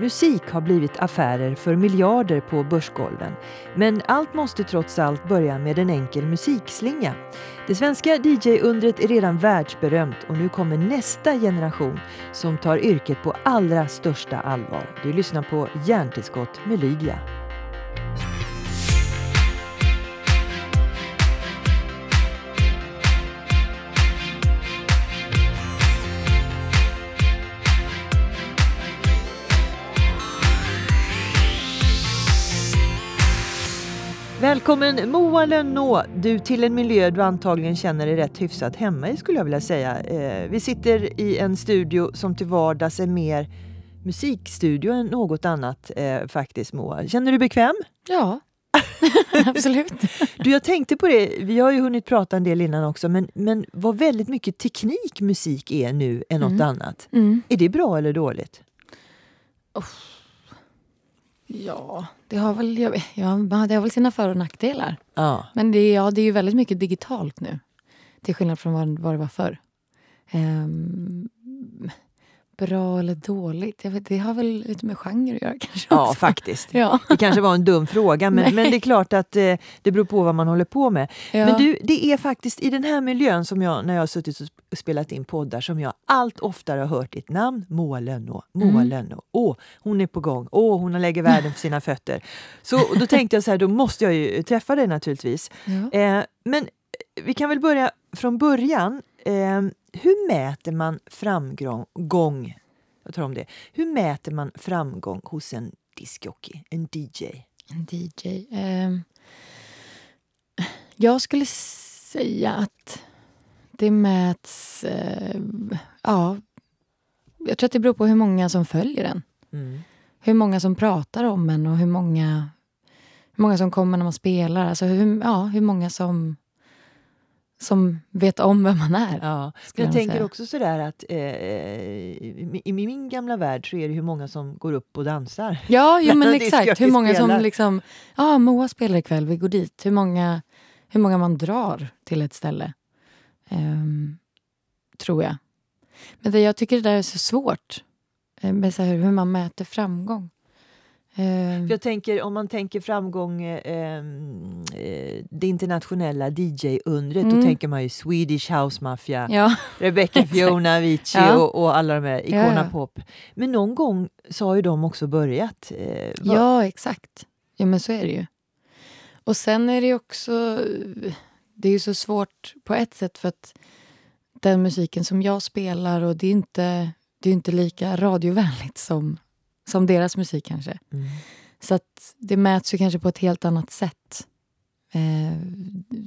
Musik har blivit affärer för miljarder på börsgolven. Men allt måste trots allt börja med en enkel musikslinga. Det svenska DJ-undret är redan världsberömt och nu kommer nästa generation som tar yrket på allra största allvar. Du lyssnar på Hjärntillskott med Lydia. Välkommen Moa Lönnå, du till en miljö du antagligen känner dig rätt hyfsat hemma i skulle jag vilja säga. Eh, vi sitter i en studio som till vardags är mer musikstudio än något annat eh, faktiskt Moa. Känner du dig bekväm? Ja, absolut. du, jag tänkte på det, vi har ju hunnit prata en del innan också, men, men vad väldigt mycket teknik musik är nu än något Mm. annat. Mm. Är det bra eller dåligt? Ja, det har, väl, jag ja, det har väl sina för och nackdelar. Ja. Men det, ja, det är ju väldigt mycket digitalt nu. Till skillnad från vad, vad det var förr. Ehm, bra eller dåligt? Vet, det har väl lite med genre att göra kanske. Ja, också. faktiskt. Ja. Det kanske var en dum fråga, men, men det är klart att eh, det beror på vad man håller på med. Ja. Men du, det är faktiskt i den här miljön som jag, när jag har suttit spelat in poddar, som jag allt oftare har hört ditt namn, Moa Lönnå. Moa Mm. Lönnå. Åh, hon är på gång. Åh, hon lägger världen för sina fötter. Så då tänkte jag så här, då måste jag ju träffa dig naturligtvis. Ja. Eh, men eh, vi kan väl börja från början. Eh, hur mäter man framgång? Jag tar om det. Hur mäter man framgång hos en discjockey, en DJ? En DJ. Ehm, jag skulle säga att det mäts... eh, ja, jag tror att det beror på hur många som följer den. Mm. Hur många som pratar om en och hur många, hur många som kommer när man spelar. Alltså hur, ja, hur många som, som vet om vem man är. Ja. Jag jag tänker säga. också sådär att eh, i i min gamla värld så är det hur många som går upp och dansar. Ja, jo, men exakt. Hur många spelar. som liksom... Ja, Moa spelar ikväll, vi går dit. Hur många, hur många man drar till ett ställe. Ehm, tror jag. Men det, jag tycker det där är så svårt. eh, Med så här, hur man mäter framgång. För jag tänker, om man tänker framgång, eh, det internationella DJ-undret, då Mm. tänker man ju Swedish House Mafia, ja, Rebecca Fiona, Avicii Ja. och, och alla de här, Icona ja. Pop. Men någon gång så har ju de också börjat. Eh, ja, exakt. Ja, men så är det ju. Och sen är det ju också... Det är ju så svårt på ett sätt för att den musiken som jag spelar och det är inte, det är inte lika radiovänligt som, som deras musik kanske. Mm. Så att det mäts ju kanske på ett helt annat sätt. Eh,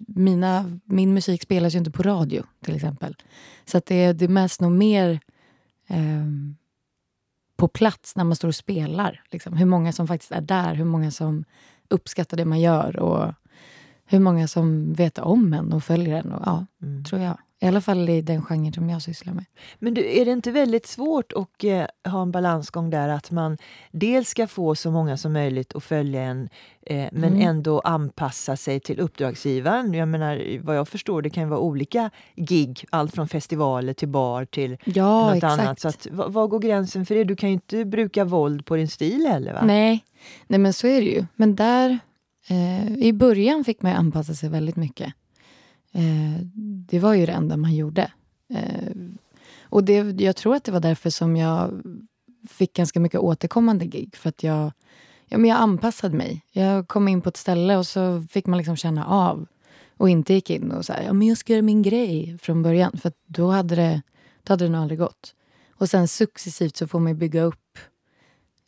mina, min musik spelas ju inte på radio till exempel. Så att det, det mäts nog mer eh, på plats när man står och spelar. Liksom. Hur många som faktiskt är där, hur många som uppskattar det man gör och hur många som vet om en och följer en. Och, ja, Mm. tror jag. I alla fall i den genren som jag sysslar med. Men du, är det inte väldigt svårt att eh, ha en balansgång där att man dels ska få så många som möjligt att följa en eh, men Mm. ändå anpassa sig till uppdragsgivaren? Jag menar, vad jag förstår, det kan ju vara olika gig, allt från festivaler till bar till Ja, något exakt. annat. Så att, vad, vad går gränsen för det? Du kan ju inte bruka våld på din stil heller va? Nej. Nej, men så är det ju. Men där... Eh, I början fick man ju anpassa sig väldigt mycket. Eh, det var ju det enda man gjorde. Eh, och det, jag tror att det var därför som jag fick ganska mycket återkommande gig. För att jag, ja, men jag anpassade mig. Jag kom in på ett ställe och så fick man liksom känna av. Och inte gick in och sa ja, men jag ska göra min grej från början. För att då hade det, då hade det nog aldrig gått. Och sen successivt så får man bygga upp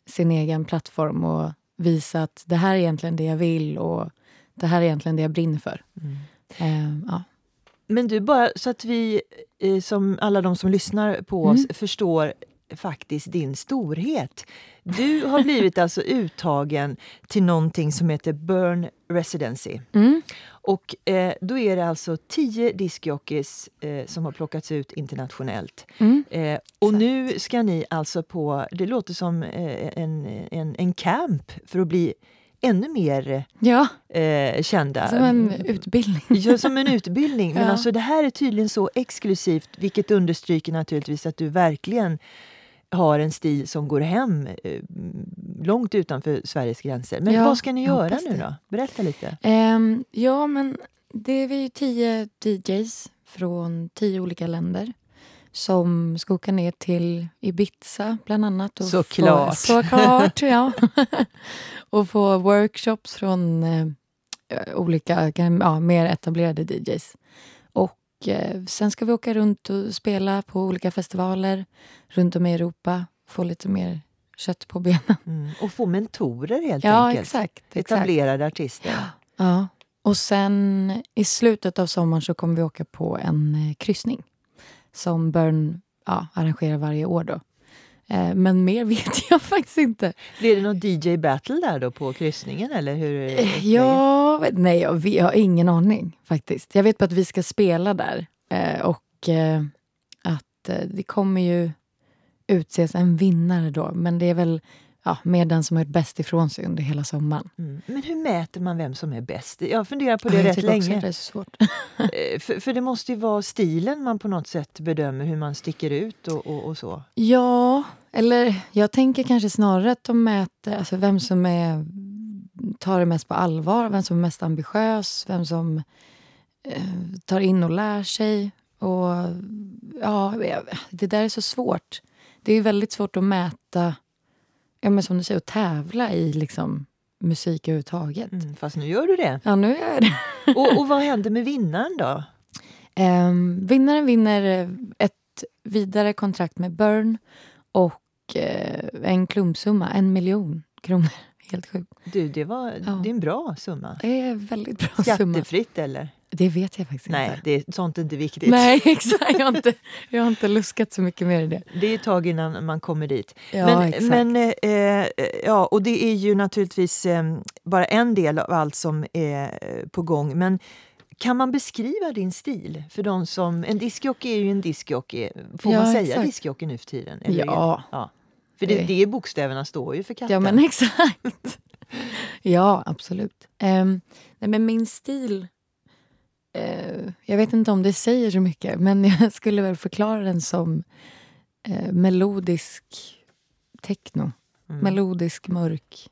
sin egen plattform och visa att det här är egentligen det jag vill och det här är egentligen det jag brinner för. Mm. Eh, ja. Men du, bara så att vi, eh, som alla de som lyssnar på Mm. oss, förstår faktiskt din storhet. Du har blivit alltså uttagen till någonting som heter Burn Residency. Mm. Och eh, då är det alltså tio discjockeys eh, som har plockats ut internationellt. Mm. Eh, och Exakt. nu ska ni alltså på, det låter som eh, en, en, en camp för att bli ännu mer Ja, eh, kända. som en utbildning. Ja, som en utbildning. Men Ja. alltså det här är tydligen så exklusivt, vilket understryker naturligtvis att du verkligen har en stil som går hem eh, långt utanför Sveriges gränser. Men Ja, vad ska ni göra nu då? Berätta lite. Ehm, ja, men det är vi tio DJs från tio olika länder som ska åka ner till Ibiza, bland annat. Och Såklart. Få, såklart, ja. och få workshops från eh, olika, ja, mer etablerade DJs. Eh, sen ska vi åka runt och spela på olika festivaler runt om i Europa. Få lite mer kött på benen. Mm. Och få mentorer helt Ja, enkelt. exakt. exakt. Etablerade artister. Ja. Och sen i slutet av sommaren så kommer vi åka på en eh, kryssning som Burn ja, arrangerar varje år. Då. Eh, men mer vet jag faktiskt inte. Blir det någon DJ battle där då på kryssningen eller hur? Eh, vet- nej, jag, jag har ingen aning faktiskt. Jag vet bara att vi ska spela där eh, och att det kommer ju utses en vinnare då. Men det är väl ja, med den som har gjort bäst ifrån sig under hela sommaren. Mm. Men hur mäter man vem som är bäst? Jag har funderat på det Ja, rätt länge. det är så svårt. Eh, För, för det måste ju vara stilen man på något sätt bedömer hur man sticker ut och, och, och så. Ja, eller jag tänker kanske snarare att de mäter alltså vem som är, tar det mest på allvar, vem som är mest ambitiös, vem som eh, tar in och lär sig. Och ja, Det där är så svårt. Det är väldigt svårt att mäta, ja, men som du säger, att tävla i liksom, musik överhuvudtaget. Mm, fast nu gör du det. Ja, nu är det. Och, och vad händer med vinnaren då? Um, vinnaren vinner eh, ett vidare kontrakt med Burn och eh, en klumpsumma, en miljon kronor. Helt sjukt. Du, det, var, Ja. det är en bra summa. Det är en väldigt bra summa. Skattefritt eller? Det vet jag faktiskt Nej, inte. det är, sånt är inte viktigt. Nej, exakt. Jag har, inte, jag har inte luskat så mycket mer i det. Det är ett tag innan man kommer dit. Ja, men, exakt. men eh, eh, ja, och det är ju naturligtvis eh, bara en del av allt som är på gång. Men kan man beskriva din stil? För de som, en diskjockey är ju en diskjockey. Får Ja, man säga exakt. diskjockey nu för tiden? Eller- Ja. ja. För det, Det- det bokstäverna står ju för katten. Ja, men exakt. ja, absolut. Um, nej, men min stil... eh, jag vet inte om det säger så mycket, men jag skulle väl förklara den som eh, melodisk techno. Mm. Melodisk, mörk,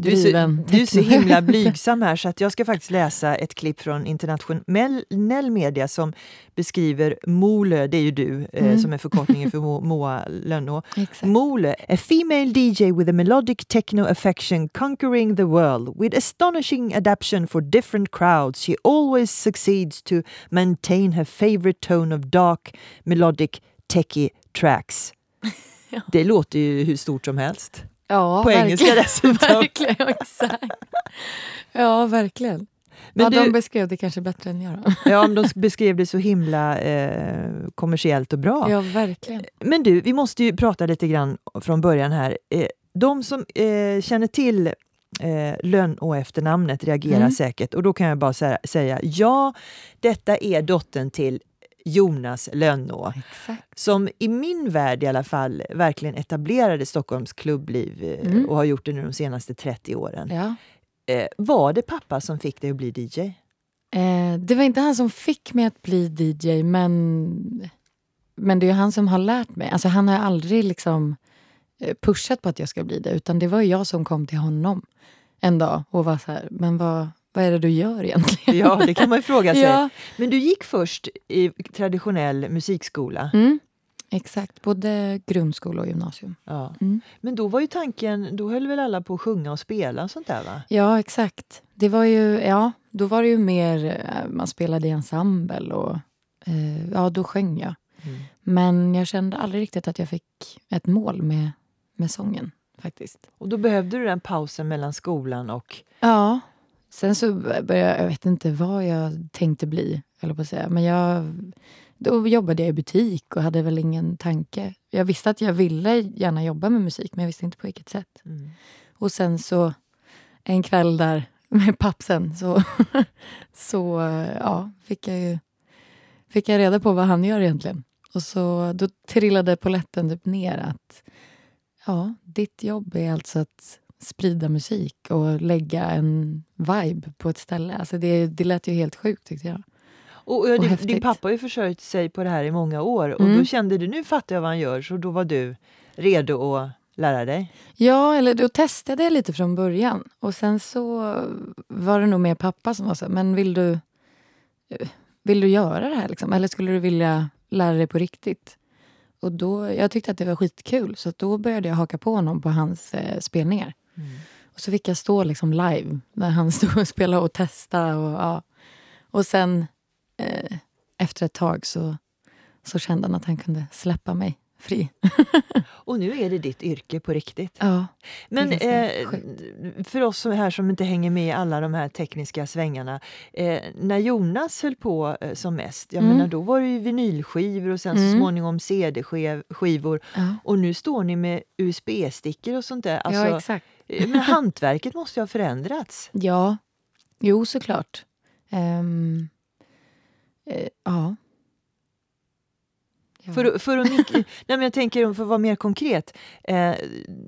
Du är, så, du är så himla blygsam här så att jag ska faktiskt läsa ett klipp från internationell media som beskriver Mole, det är ju du eh, Mm. som är förkortningen för Mo, Moa Lönnå. Mole, a female DJ with a melodic techno affection conquering the world with astonishing adaptation for different crowds. She always succeeds to maintain her favorite tone of dark melodic techie tracks. Ja. Det låter ju hur stort som helst. Ja, På engelska dessutom. verkligen, exakt. Ja, verkligen. Men ja, du- De beskrev det kanske bättre än jag. Då. Ja, men de beskrev det så himla eh, kommersiellt och bra. Ja, verkligen. Men du, vi måste ju prata lite grann från början här. Eh, de som eh, känner till eh, lön och efternamnet reagerar Mm. säkert och då kan jag bara sä- säga ja, detta är dottern till Jonas Lönnå Exakt. som i min värld i alla fall verkligen etablerade Stockholms klubbliv eh, Mm. och har gjort det nu de senaste 30 åren. Ja. Eh, var det pappa som fick dig att bli DJ? Eh, det var inte han som fick mig att bli DJ, men, men det är han som har lärt mig. Alltså, han har aldrig liksom eh, pushat på att jag ska bli det, utan det var jag som kom till honom en dag och var så här, men vad, vad är det du gör egentligen? Ja, det kan man ju fråga sig. ja. Men du gick först i traditionell musikskola. Mm, exakt, både grundskola och gymnasium. Ja. Mm. Men då var ju tanken, då höll väl alla på att sjunga och spela och sånt där va? Ja, exakt. Det var ju, ja, då var det ju mer, eh, man spelade i ensemble och eh, ja, då sjöng jag. Mm. Men jag kände aldrig riktigt att jag fick ett mål med, med sången faktiskt. Och då behövde du den pausen mellan skolan och... Ja. Sen så började jag, jag vet inte vad jag tänkte bli, eller på att säga. Men jag, då jobbade jag i butik och hade väl ingen tanke. Jag visste att jag ville gärna jobba med musik, men jag visste inte på vilket sätt. Mm. Och sen så en kväll där med pappsen så, så ja, fick jag ju fick jag reda på vad han gör egentligen. Och så då trillade poletten typ ner att ja, ditt jobb är alltså att sprida musik och lägga en vibe på ett ställe. Alltså det, det lät ju helt sjukt tyckte jag. Och, och, din, din, pappa har ju försörjt sig på det här i många år och mm. då kände du nu fattar jag vad han gör så då var du redo att lära dig? Ja, eller då testade jag lite från början. Och sen så var det nog mer pappa som var så men vill du, vill du göra det här? Liksom? Eller skulle du vilja lära dig på riktigt? Och då, jag tyckte att det var skitkul, så då började jag haka på honom på hans eh, spelningar. Mm. Och så fick jag stå liksom live när han stod och spelade och testa. Och, ja. och sen eh, efter ett tag så, så kände han att han kunde släppa mig fri. och nu är det ditt yrke på riktigt. Ja, Men eh, för oss som här som inte hänger med i alla de här tekniska svängarna. Eh, när Jonas höll på eh, som mest, jag mm. menar, då var det ju vinylskivor och sen mm. så småningom CD-skivor. Ja. Och nu står ni med USB-stickor och sånt där. Alltså, ja, exakt. Men hantverket måste ju ha förändrats. Ja, jo såklart. Um, ja. För, för att, nej, men jag tänker, för att vara mer konkret. Eh,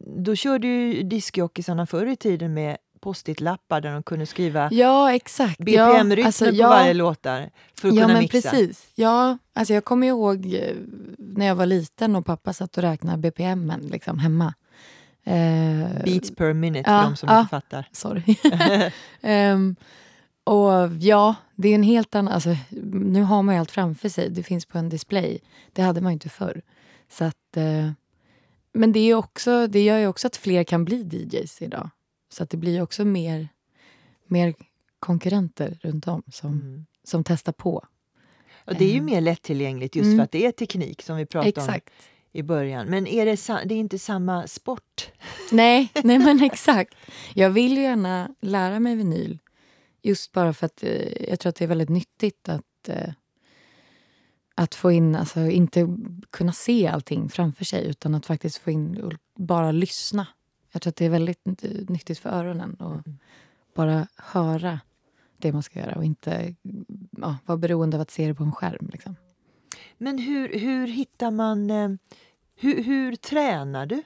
då körde ju diskjockeysarna förr i tiden med post-it-lappar där de kunde skriva ja, exakt. BPM-rytmer ja, alltså, på ja, varje låtar för att ja, kunna men mixa. Precis. Ja, alltså jag kommer ihåg eh, när jag var liten och pappa satt och räknade BPM liksom, hemma. Eh, Beats per minute för de som inte fattar. Sorry. um, Och ja, det är en helt annan... Alltså, nu har man ju allt framför sig. Det finns på en display. Det hade man ju inte förr. Så att, eh, men det, är också, det gör ju också att fler kan bli DJs idag. Så att det blir också mer, mer konkurrenter runt om som, mm. som testar på. Och det är ju eh. mer lättillgängligt just mm. för att det är teknik som vi pratade exakt. om i början. Men är det, det är inte samma sport? Nej, nej men exakt. Jag vill ju gärna lära mig vinyl. Just bara för att eh, jag tror att det är väldigt nyttigt att, eh, att få in, alltså inte kunna se allting framför sig utan att faktiskt få in och bara lyssna. Jag tror att det är väldigt nyttigt för öronen att mm. bara höra det man ska göra och inte ja, vara beroende av att se det på en skärm. Liksom. Men hur, hur hittar man... Eh, hur, hur tränar du?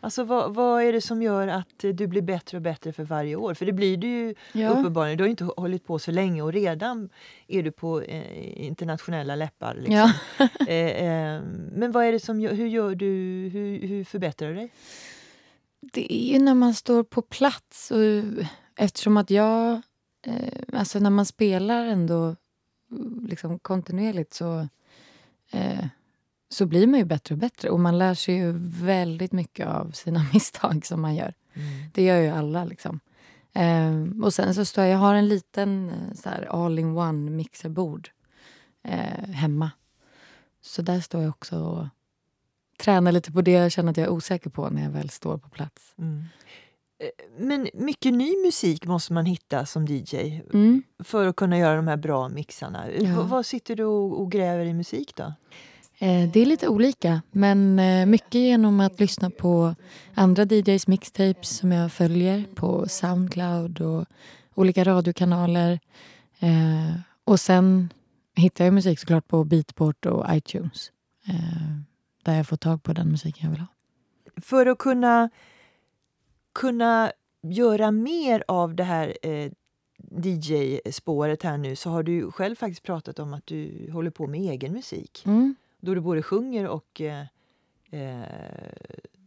Alltså vad, vad, är det som gör att du blir bättre och bättre för varje år? För det blir du ju ja. uppenbarligen. Du har inte hållit på så länge och redan är du på eh, internationella läppar. Liksom. Ja. eh, eh, men vad är det som hur gör du, hur, hur förbättrar du dig? Det är ju när man står på plats. Och, eftersom att jag, eh, alltså när man spelar ändå liksom kontinuerligt så eh, så blir man ju bättre och bättre. Och man lär sig ju väldigt mycket av sina misstag som man gör. Mm. Det gör ju alla. liksom. Eh, och sen så står jag, jag har en liten eh, all-in-one mixerbord eh, hemma. Så där står jag också och tränar lite på det jag känner att jag är osäker på när jag väl står på plats. Mm. Men mycket ny musik måste man hitta som DJ mm. för att kunna göra de här bra mixarna. Ja. Vad sitter du och gräver i musik då? Eh, det är lite olika, men eh, mycket genom att lyssna på andra DJs mixtapes som jag följer på Soundcloud och olika radiokanaler. Eh, och sen hittar jag musik såklart på Beatport och iTunes där jag får tag på den musiken jag vill ha. För att kunna, kunna göra mer av det här eh, DJ-spåret här nu så har du själv faktiskt pratat om att du håller på med egen musik. Mm. Då du både sjunger och eh, eh,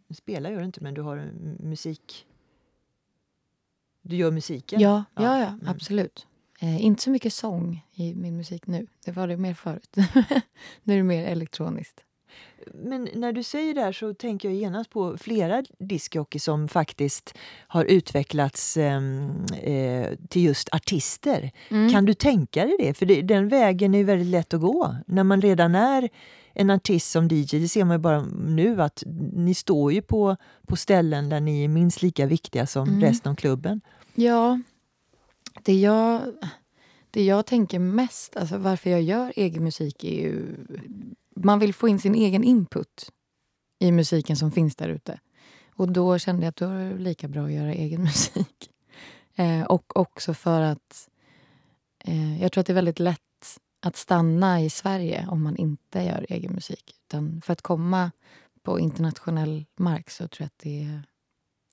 spelar gör du inte, men du har musik... Du gör musiken? Ja, ja, ja, ja mm. absolut. Eh, inte så mycket sång i min musik nu. Det var det mer förut. nu är det mer elektroniskt. Men när du säger det här så tänker jag genast på flera discjockey som faktiskt har utvecklats ehm, eh, till just artister. Mm. Kan du tänka dig det? För det, den vägen är väldigt lätt att gå när man redan är en artist som DJ, det ser man ju bara nu att ni står ju på, på ställen där ni är minst lika viktiga som mm. resten av klubben. Ja, det jag, det jag tänker mest, alltså varför jag gör egen musik är ju... Man vill få in sin egen input i musiken som finns där ute. Och då kände jag att då är det lika bra att göra egen musik. Eh, och också för att eh, jag tror att det är väldigt lätt att stanna i Sverige om man inte gör egen musik. Utan för att komma på internationell mark så tror jag att det är,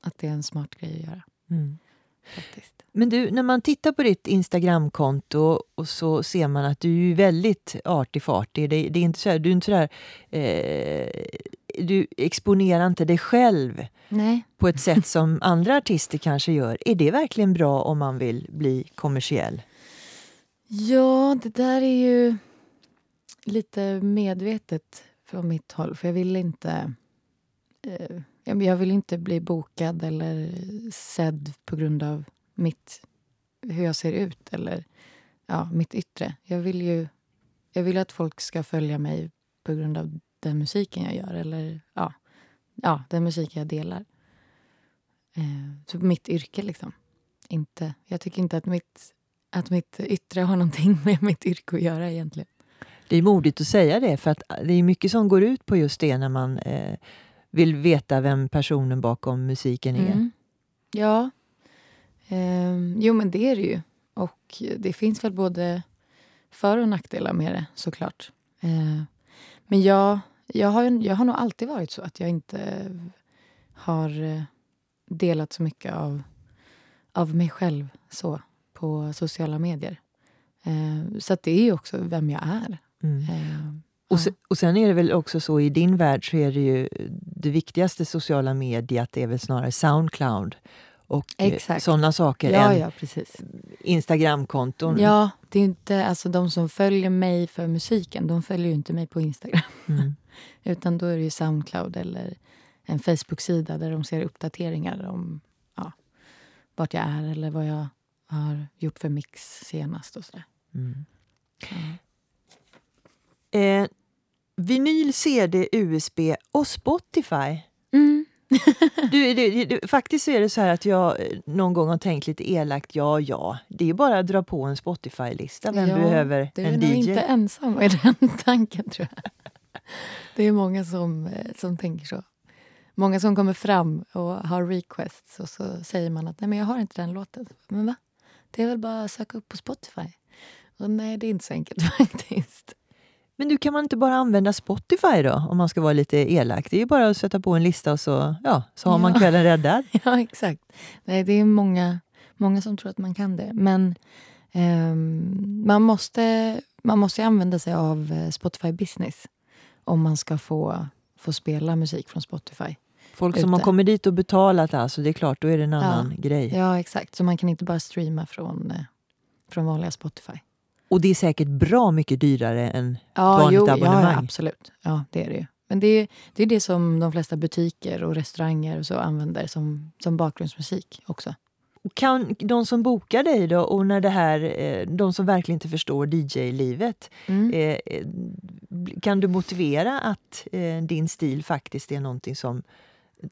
att det är en smart grej att göra. Mm. Faktiskt. Men du, när man tittar på ditt Instagramkonto och så ser man att du är väldigt artig-fartig. Det, det, är inte så här, du är inte så där, eh, du exponerar inte dig själv Nej. på ett sätt som andra artister kanske gör. Är det verkligen bra om man vill bli kommersiell? Ja, det där är ju lite medvetet från mitt håll. För jag vill inte... Eh, jag vill inte bli bokad eller sedd på grund av mitt, hur jag ser ut eller ja, mitt yttre. Jag vill ju jag vill att folk ska följa mig på grund av den musiken jag gör eller ja, ja den musik jag delar. Eh, så mitt yrke, liksom. Inte, jag tycker inte att mitt, att mitt yttre har någonting med mitt yrke att göra egentligen. Det är modigt att säga det, för att det är mycket som går ut på just det när man eh, vill veta vem personen bakom musiken är. Mm. Ja. Eh, jo, men det är det ju. Och det finns väl både för och nackdelar med det, såklart. Eh, men jag, jag, har, jag har nog alltid varit så att jag inte har eh, delat så mycket av, av mig själv så på sociala medier. Eh, så det är ju också vem jag är. Mm. Och, sen, och sen är det väl också så i din värld så är det ju det viktigaste sociala mediet är väl snarare Soundcloud och eh, sådana saker ja, än ja, precis. Instagramkonton. Ja, det är inte, alltså de som följer mig för musiken, de följer ju inte mig på Instagram. Mm. Utan då är det ju Soundcloud eller en Facebook-sida där de ser uppdateringar om ja, vart jag är eller vad jag har gjort för mix senast och sådär. Mm. Mm. Eh, vinyl, CD, USB och Spotify. Mm. du, du, du, faktiskt så är det så här att jag eh, någon gång har tänkt lite elakt, ja ja, det är bara att dra på en Spotify-lista. Vem ja, behöver en DJ? Du är nog inte ensam i den tanken tror jag. Det är många som, eh, som tänker så. Många som kommer fram och har requests och så säger man att nej men jag har inte den låten. Men va? Det är väl bara att söka upp på Spotify? Och nej, det är inte så enkelt faktiskt. Men du, kan man inte bara använda Spotify då, om man ska vara lite elak? Det är ju bara att sätta på en lista och så, ja, så har ja. man kvällen räddad. ja, exakt. Nej, det är många, många som tror att man kan det. Men eh, man, måste, man måste använda sig av eh, Spotify Business om man ska få, få spela musik från Spotify. Folk ute. som har kommit dit och betalat, alltså, det är klart, då är det en annan ja. grej. Ja, exakt. Så man kan inte bara streama från, eh, från vanliga Spotify. Och det är säkert bra mycket dyrare än ja, ett vanligt jo, abonnemang. Ja, absolut. Ja, det är det ju. Men det är, det är det som de flesta butiker och restauranger och så använder som, som bakgrundsmusik också. Kan de som bokar dig då, och när det här, eh, de som verkligen inte förstår DJ-livet, mm. Eh, eh, kan du motivera att din stil faktiskt är någonting som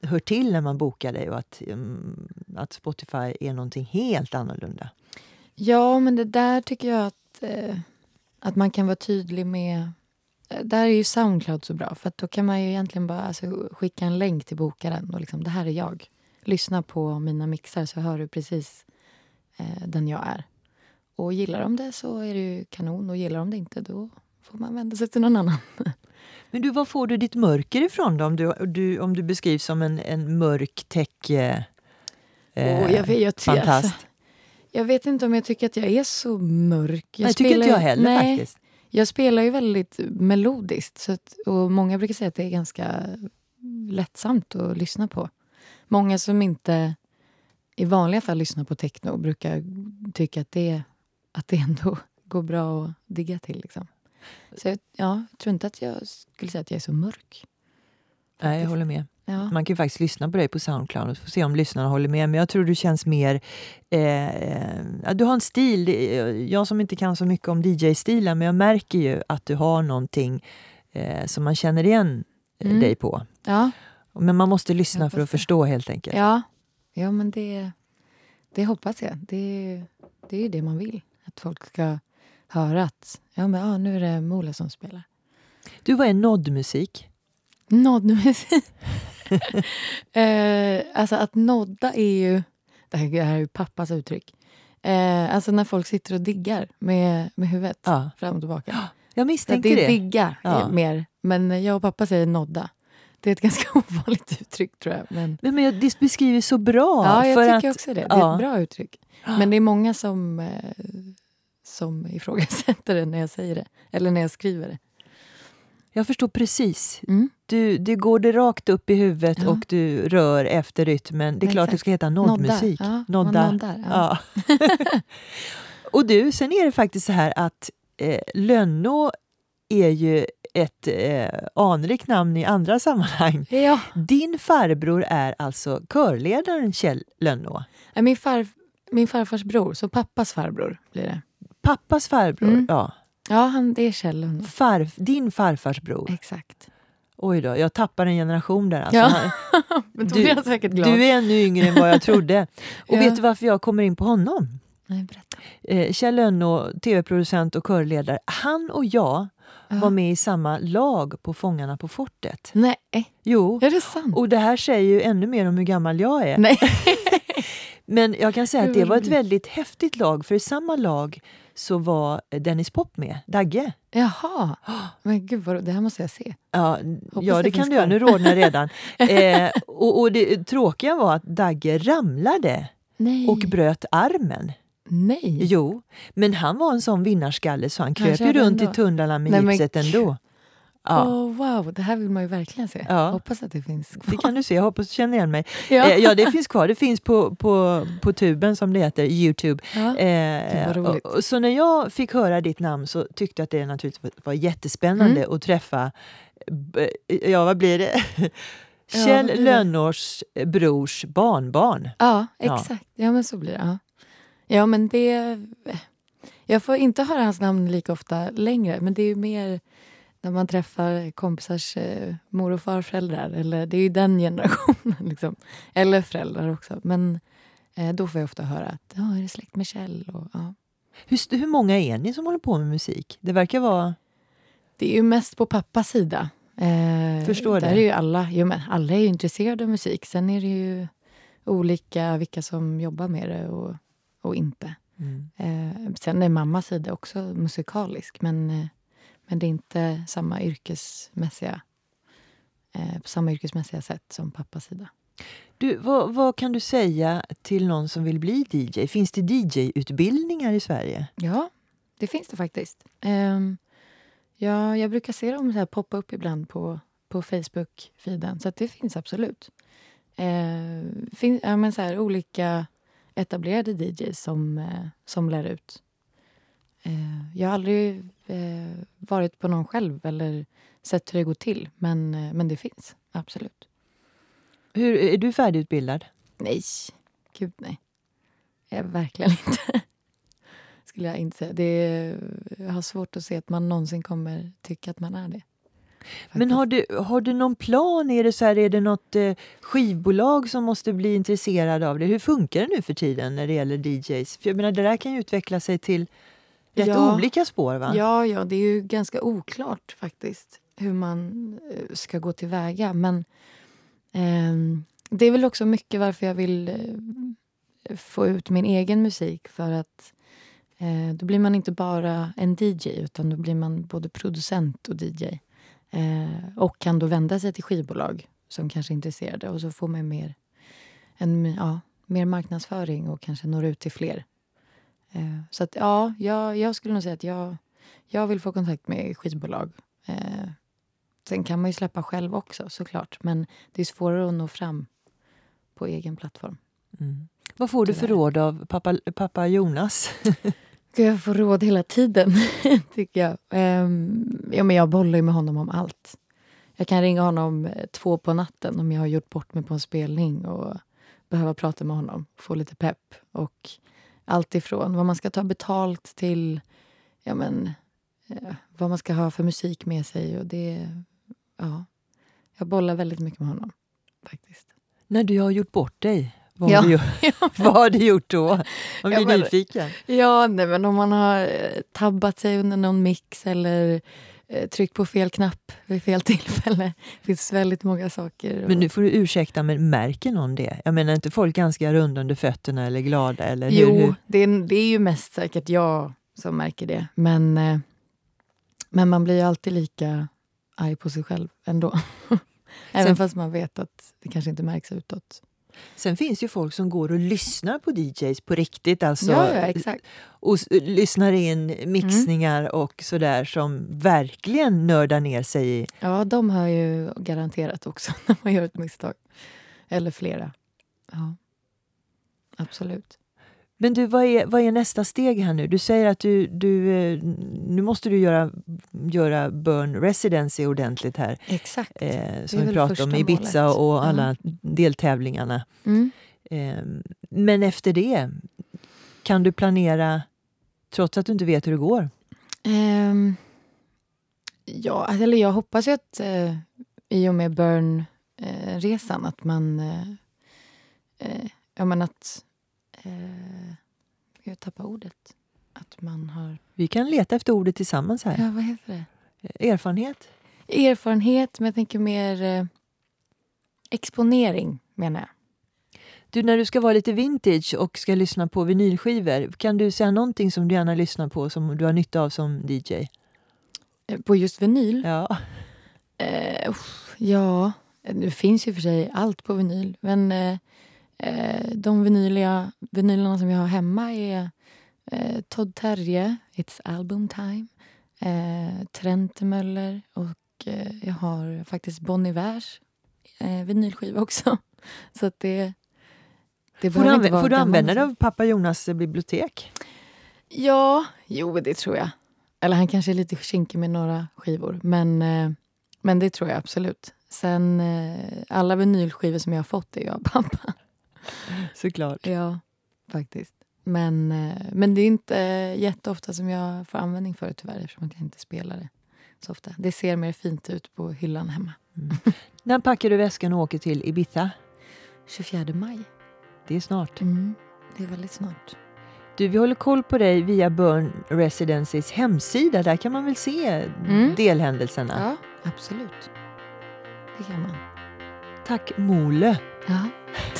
hör till när man bokar dig och att, mm, att Spotify är någonting helt annorlunda? Ja, men det där tycker jag att, att man kan vara tydlig med där är ju Soundcloud så bra, för då kan man ju egentligen bara alltså, skicka en länk till bokaren och liksom, det här är jag lyssna på mina mixar så hör du precis eh, den jag är. Och gillar de det så är det ju kanon och gillar de det inte då får man vända sig till någon annan. Men du, var får du ditt mörker ifrån då? Om du, du, om du beskrivs som en, en mörk tech eh, oh, jag vet, jag, fantast? Jag vet inte om jag tycker att jag är så mörk. Jag nej, tycker inte jag heller nej, faktiskt. Jag spelar ju väldigt melodiskt så att, och många brukar säga att det är ganska lättsamt att lyssna på. Många som inte i vanliga fall lyssnar på techno brukar tycka att det, att det ändå går bra att digga till. Liksom. Så jag, ja, tror inte att jag skulle säga att jag är så mörk. Nej, jag håller med. Ja. Man kan ju faktiskt lyssna på dig på Soundcloud och se om lyssnarna håller med. Men jag tror du känns mer... Eh, du har en stil. Jag som inte kan så mycket om DJ-stilen, men jag märker ju att du har någonting eh, som man känner igen mm. dig på. Ja. Men man måste lyssna för att förstå helt enkelt. Ja, ja men det, det hoppas jag. Det, det är ju det man vill. Att folk ska höra att ja, men, ja, nu är det Mola som spelar. Du, vad är noddmusik? Noddmusik? eh, alltså att nodda är ju... Det här, det här är ju pappas uttryck. Eh, alltså när folk sitter och diggar med, med huvudet ja. fram och tillbaka. Jag misstänkte det. det. Digga ja. mer. Men jag och pappa säger nodda. Det är ett ganska ovanligt uttryck tror jag. Men, Nej, men det beskriver så bra. ja, jag tycker att, också det. Det är ja. ett bra uttryck. Men det är många som, eh, som ifrågasätter det när jag säger det. Eller när jag skriver det. Jag förstår precis. Mm. Du, du går det rakt upp i huvudet Ja. och du rör efter rytmen. Det är klart Exakt. det ska heta noddmusik. Ja, man Nodda. noddar. Ja. Ja. och du, sen är det faktiskt så här att eh, Lönnå är ju ett eh, anrikt namn i andra sammanhang. Ja. Din farbror är alltså körledaren Kjell Lönnå. Min, far, min farfars bror, så pappas farbror blir det. Pappas farbror, Mm. ja. Ja, han, det är Kjell. Farf, din farfars bror. Exakt. Oj då, jag tappar en generation där. Alltså. Ja. Men då Du- blir jag säkert glad. Du är ännu yngre än vad jag trodde. Och Ja. vet du varför jag kommer in på honom? Nej, berätta. Eh, Kjell Lönnå, tv-producent och körledare. Han och jag Ja. Var med i samma lag på Fångarna på fortet. Nej, Jo, är det sant? och det här säger ju ännu mer om hur gammal jag är. Nej. Men jag kan säga att Det var ett väldigt häftigt lag, för i samma lag så var Dennis Pop med, Dagge. Jaha. Men gud, vad, det här måste jag se. Ja, ja det det kan du göra. Nu rodnar redan. eh, och, och det tråkiga var att Dagge ramlade Nej. och bröt armen. Nej. Jo, men han var en sån vinnarskalle så han kröp ju runt ändå. i tunnlarna med Nej, men gipset ändå. Ja, Åh, wow, det här vill man ju verkligen se. Ja. Hoppas att det finns kvar. det kan du se. Jag hoppas du känner igen mig. Ja. Eh, ja, det finns kvar. Det finns på, på, på tuben som det heter, Youtube. Ja. Eh, och, så när jag fick höra ditt namn så tyckte jag att det naturligtvis var, jättespännande Mm. att träffa, ja vad blir det? Ja, Kjell det? Lönnås brors barnbarn. Ja, Ja. exakt. Ja, men så blir det. Ja, men det... Jag får inte höra hans namn lika ofta längre, men det är ju mer när man träffar kompisars eh, mor och farföräldrar. Eller, det är ju den generationen. Liksom. Eller föräldrar också. Men eh, då får jag ofta höra att ja, är det släkt med Kjell? Och, ja. Hur, hur många är ni som håller på med musik? Det verkar vara... Det är ju mest på pappas sida. Eh, Förstår där det. Är ju alla, jo, men alla är ju intresserade av musik. Sen är det ju olika vilka som jobbar med det och, och inte. Mm. Eh, sen är mammas sida också musikalisk men, eh, men det är inte samma yrkesmässiga, eh, på samma yrkesmässiga sätt som pappas sida. Du, vad, vad kan du säga till någon som vill bli DJ? Finns det DJ-utbildningar i Sverige? Ja, det finns det faktiskt. Ehm, ja, jag brukar se dem så här poppa upp ibland på, på Facebook-feeden, så att det finns absolut. Eh, fin, ja, men så här, olika etablerade DJs som, eh, som lär ut. Eh, jag har aldrig eh, varit på någon själv eller sett hur det går till, men, men det finns absolut. Hur, är du färdigutbildad? Nej, gud nej. Jag är verkligen inte. Skulle jag inte säga. Det är, jag har svårt att se att man någonsin kommer tycka att man är det. Men har du, har du någon plan? Är det, så här, är det något eh, skivbolag som måste bli intresserad av det? Hur funkar det nu för tiden när det gäller DJs? För jag menar, det där kan ju utveckla sig till rätt Ja. olika spår. Va? Ja, ja, det är ju ganska oklart faktiskt hur man eh, ska gå tillväga. Men ehm, det är väl också mycket varför jag vill eh, få ut min egen musik. För att eh, då blir man inte bara en DJ utan då blir man både producent och DJ. Eh, och kan då vända sig till skivbolag som kanske är intresserade och så får man mer, en, ja, mer marknadsföring och kanske når ut till fler. Eh, så att ja, jag, jag skulle nog säga att jag, jag vill få kontakt med skivbolag. Eh, sen kan man ju släppa själv också såklart. Men det är svårare att nå fram på egen plattform. Mm. Vad får du för råd av pappa, pappa Jonas? ska Jag får råd hela tiden, tycker jag. Um, ja, men jag bollar ju med honom om allt. Jag kan ringa honom eh, två på natten om jag har gjort bort mig på en spelning och behöva prata med honom, få lite pepp. Och allt ifrån vad man ska ta betalt till ja, men, eh, vad man ska ha för musik med sig. Och det, ja, jag bollar väldigt mycket med honom, faktiskt. när du har gjort bort dig, vad, Ja. har, du, gjort- vad har du gjort då? Man blir Ja, men- nyfiken. Ja, nej, men om man har eh, tabbat sig under någon mix eller eh, tryckt på fel knapp vid fel tillfälle. Det finns väldigt många saker. Men och- nu får du ursäkta, men märker någon det? Jag menar, är inte folk ganska runda under fötterna eller glada? Eller hur, jo, hur? det är, det är ju mest säkert jag som märker det. Men, eh, men man blir ju alltid lika arg på sig själv ändå. Även Sen- fast man vet att det kanske inte märks utåt. Sen finns ju folk som går och lyssnar på DJs på riktigt. Alltså, ja, ja, exakt. och lyssnar in mixningar och sådär som verkligen nördar ner sig i. Ja, de hör ju garanterat också när man gör ett misstag. Eller flera. Ja, absolut. Men du, vad är, vad är nästa steg här nu? Du säger att du, du, eh, nu måste du göra, göra Burn Residency ordentligt här. Exakt. Eh, som vi pratade om, Ibiza målet. och alla deltävlingarna. Mm. Eh, men efter det, kan du planera trots att du inte vet hur det går? Ehm, ja, alltså, eller jag hoppas ju att eh, i och med Burn-resan att man... Eh, eh, ja, men att... Eh, jag tappar ordet. Att man har... Vi kan leta efter ordet tillsammans här. Ja, vad heter det? Erfarenhet? Erfarenhet, men jag tänker mer eh, exponering, menar jag. Du, när du ska vara lite vintage och ska lyssna på vinylskivor, kan du säga någonting som du gärna lyssnar på som du har nytta av som DJ? Eh, På just vinyl? Ja. Eh, ja, det finns ju för sig allt på vinyl. Men eh, eh, de vinyliga, vinylerna som jag har hemma är eh, Todd Terje, It's Album Time, eh, Trentemöller och eh, jag har faktiskt Bon Ivers eh, vinylskiva också. Så att det, det Får du, vara får du använda dig av pappa Jonas bibliotek? Ja, jo det tror jag. Eller han kanske är lite kinkig med några skivor. Men, eh, men det tror jag absolut. Sen eh, alla vinylskivor som jag har fått är ju av pappa. Såklart. Ja, faktiskt. Men, eh, men det är inte jätteofta som jag får användning för det tyvärr eftersom jag inte spelar det så ofta. Det ser mer fint ut på hyllan hemma. När packar du väskan och åker till Ibiza? 24 maj. Det är snart. Mm, det är väldigt snart. Du, vi håller koll på dig via Burn Residencies hemsida. Där kan man väl se Mm. delhändelserna. Ja, absolut. Det kan man. Tack Mole, Ja.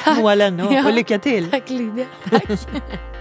Tack, Moa Lennå, Ja. och lycka till! Tack Lydia. Tack.